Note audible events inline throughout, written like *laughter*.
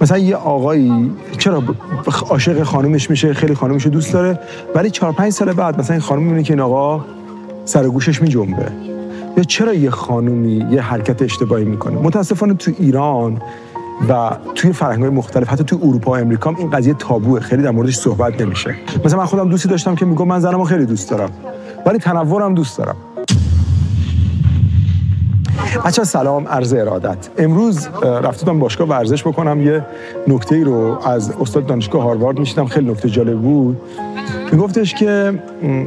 مثلا یه آقایی چرا عاشق خانومش میشه خیلی خانومش رو دوست داره ولی چهار پنج سال بعد مثلا این خانم می‌بینه که این آقا سر گوشش میجنبه. یا چرا یه خانومی یه حرکت اشتباهی می‌کنه؟ متاسفانه تو ایران و توی فرهنگ مختلف حتی توی اروپا و امریکا این قضیه تابوه. خیلی در موردش صحبت نمیشه. مثلا من خودم دوستی داشتم که میگم من زنمو خیلی دوست دارم ولی تنورم دوست دارم. بچه سلام عرض ارادت. امروز رفتم باشگاه ورزش بکنم. یه نکته ای رو از استاد دانشگاه هاروارد میشیدم خیلی نکته جالب بود. میگفتش که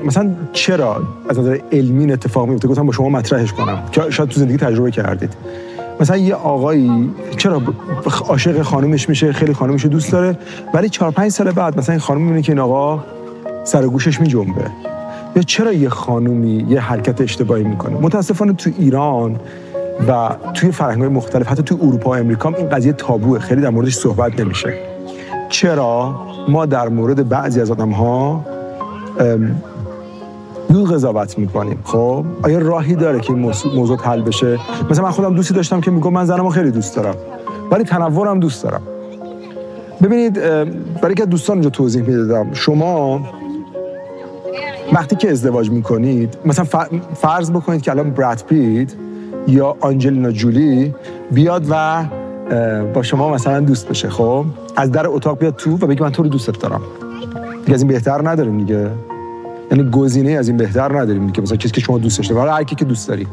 مثلا چرا از نظر علمی اتفاق میفته گفتم با شما مطرحش کنم. که شاید تو زندگی تجربه کردید. مثلا یه آقایی چرا عاشق خانومش میشه خیلی خانومش دوست داره ولی چهار پنج سال بعد مثلا این خانم می‌بینه که این آقا سر گوشش میجنبه. یا چرا یه خانومی یه حرکت اشتباهی می‌کنه؟ متاسفانه تو ایران و توی فرهنگ مختلف حتی توی اروپا و امریکا این قضیه تابوه. خیلی در موردش صحبت نمیشه. چرا؟ ما در مورد بعضی از آدم ها زود قضاوت می‌کنیم. خب؟ آیا راهی داره که این موضوع حل بشه؟ مثلا من خودم دوستی داشتم که میگم من زنمو خیلی دوست دارم. ولی تنورم دوست دارم. ببینید برای که دوستان اینجا توضیح می‌دادم شما وقتی که ازدواج می‌کنید مثلا فرض بکنید که الان براد پیت یا آنجلینا جولی بیاد و با شما مثلا دوست بشه خب؟ از در اتاق بیاد تو و بگه من تو رو دوستت دارم. دیگه از این بهتر نداریم دیگه. یعنی گزینه از این بهتر نداریم که مثلا کسی که شما دوست داشته هر کی که دوست داری.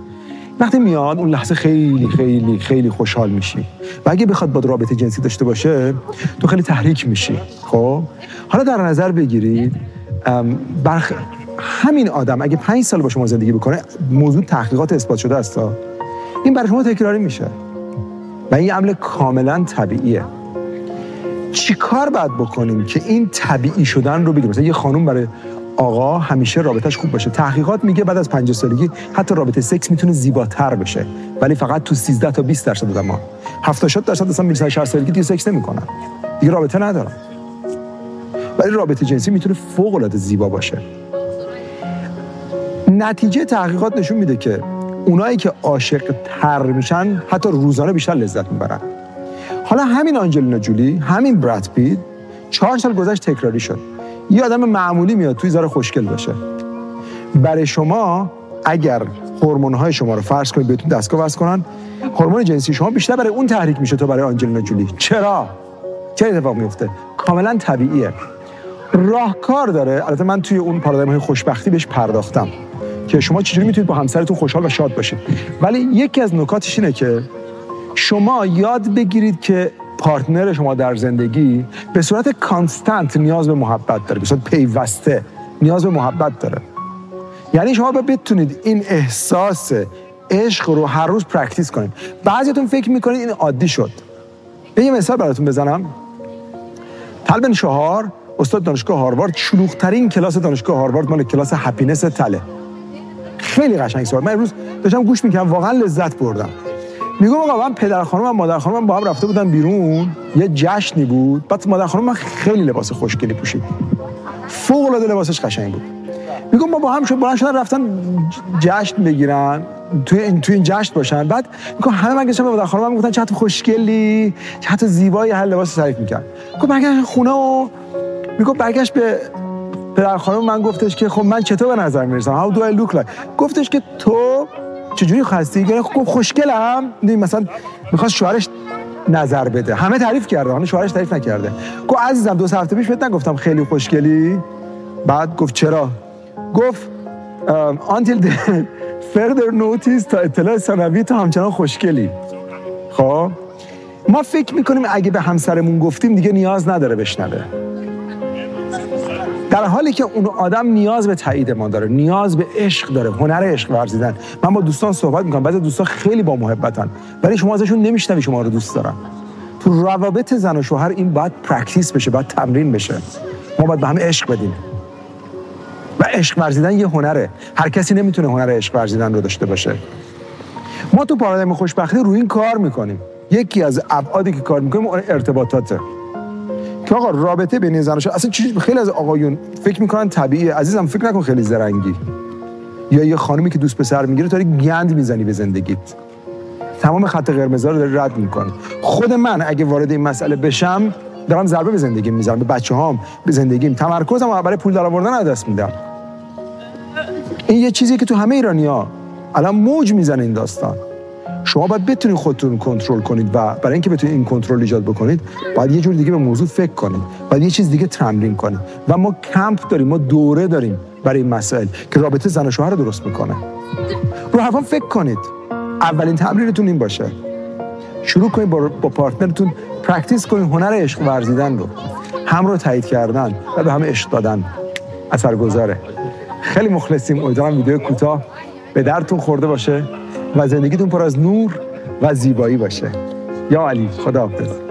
وقتی میاد اون لحظه خیلی خیلی خیلی خوشحال میشی. و اگه بخواد با رابطه جنسی داشته باشه تو خیلی تحریک میشی خب؟ حالا در نظر بگیرید برخ... همین آدم اگه پنج سال با شما زندگی بکنه موضوع تحقیقات اثبات شده است این برای شما تکراری میشه. و این عمل کاملا طبیعیه. چی کار باید بکنیم که این طبیعی شدن رو بگیریم؟ مثلا یه خانم برای آقا همیشه رابطش خوب باشه. تحقیقات میگه بعد از 50 سالگی حتی رابطه سکس می‌تونه زیباتر بشه. ولی فقط تو 13 تا 20 درصد آدم‌ها 70 درصد اصلا می‌رسن 60 سالگی دیگه سکس نمی‌کنن. دیگه رابطه ندارن. ولی رابطه جنسی می‌تونه فوق العاده زیبا باشه. نتیجه تحقیقات نشون میده که اونایی که عاشق تر میشن حتی روزانه بیشتر لذت می‌برن. حالا همین آنجلینا جولی همین براد پیت چهار سال گذشت تکراری شد. یه آدم معمولی میاد توی زار خوشگل باشه. برای شما اگر هورمون های شما رو فرض کنید بهتون دستگاه وصل کنن هورمون جنسی شما بیشتر برای اون تحریک میشه تا برای آنجلینا جولی. چرا؟ چه اتفاق میفته؟ کاملا طبیعیه. راهکار داره. البته من توی اون پارادایم خوشبختی بهش پرداختم. که شما چجوری می‌تونید با همسرتون خوشحال و شاد باشید. ولی یکی از نکاتش اینه که شما یاد بگیرید که پارتنر شما در زندگی به صورت کانستانت نیاز به محبت داره به صورت پیوسته نیاز به محبت داره. یعنی شما بتونید این احساس عشق رو هر روز practice کنید. بعضیتون فکر می‌کنید این عادی شد. یه مثال براتون بزنم. تال بن شاهار استاد دانشگاه هاروارد شلوغترین کلاس دانشگاه هاروارد مال کلاس happinessه. خیلی قشنگ صحبت. من امروز داشتم گوش می‌کردم واقعا لذت بردم. میگم آقا من پدر خانم و مادر خانم با هم رفته بودن بیرون. یه جشنی بود. بعد مادر خانم من خیلی لباس خوشگلی پوشید. فوق العاده لباسش قشنگ بود. میگم ما با هم شد بلند شدن رفتن جشن بگیرن. توی این توی این جشن باشن. بعد میگم همه من گشتم مادر خانم گفتن چقدر خوشگلی چقدر زیبایی هر لباس تعریف می‌کرد. گفت برگشت خونه و میگم برگشت به پدر خانم من گفتش که خب من چطور به نظر می‌رسم؟ How do I look like? گفتش که تو چجوری خستی گفت خوشگلم. مثلا می‌خواست شوهرش نظر بده. همه تعریف کرده. همه شوهرش تعریف نکرده. گفت عزیزم دو هفته پیش بهت نگفتم خیلی خوشگلی؟ بعد گفت چرا؟ گفت until the *laughs* further notice تا اطلاع ثانوی تو همچنان خوشگلی. خب؟ ما فکر می‌کنیم اگه به همسرمون گفتیم دیگه نیاز نداره بشنوه. در حالی که اون آدم نیاز به تایید ما داره نیاز به عشق داره هنر عشق ورزیدن. من با دوستان صحبت می‌کنم بعضی دوستان خیلی با محبتن ولی شما ازشون نمیشنوی شما رو دوست دارن. تو روابط زن و شوهر این باید practice بشه باید تمرین بشه. ما باید به هم عشق بدیم. و عشق ورزیدن یه هنره. هر کسی نمی‌تونه هنر عشق ورزیدن رو داشته باشه. ما تو پارادایم خوشبختی روی این کار می‌کنیم. یکی از ابعادی که کار می‌کنیم ارتباطاته. که آقا رابطه بین زن و شوهر اصلا خیلی از آقایون فکر می‌کنن طبیعیه. عزیزم فکر نکن خیلی زرنگی. یا یه خانمی که دوست پسر می‌گیره تو گند می‌زنی به زندگیت. تمام خط قرمز رو داری رد می‌کنی خود من اگه وارد این مسئله بشم دارم ضربه به زندگی می‌زنم به بچه هام به زندگیم. تمرکزم برای پول درآوردن از دست میدم. این یه چیزی که تو همه ایرانیا الان موج می‌زنه این داستان. شما باید بتونید خودتون کنترل کنید و برای اینکه بتونید این کنترل ایجاد بکنید باید یه جور دیگه به موضوع فکر کنید. باید یه چیز دیگه تمرین کنید. و ما کمپ داریم ما دوره داریم برای این مسائل که رابطه زن و شوهر رو درست می‌کنه. رو حرفام فکر کنید. اولین تمرینتون این باشه. شروع کنید با, partner تون practice کنید هنر عشق ورزیدن رو. هم رو تایید کردن و به هم عشق دادن. اثرگذاره. خیلی مخلصیم. امیدوارم ویدیو کوتاه به دردتون خورده باشه. و زندگیتون پر از نور و زیبایی باشه. یا علی خدا حافظ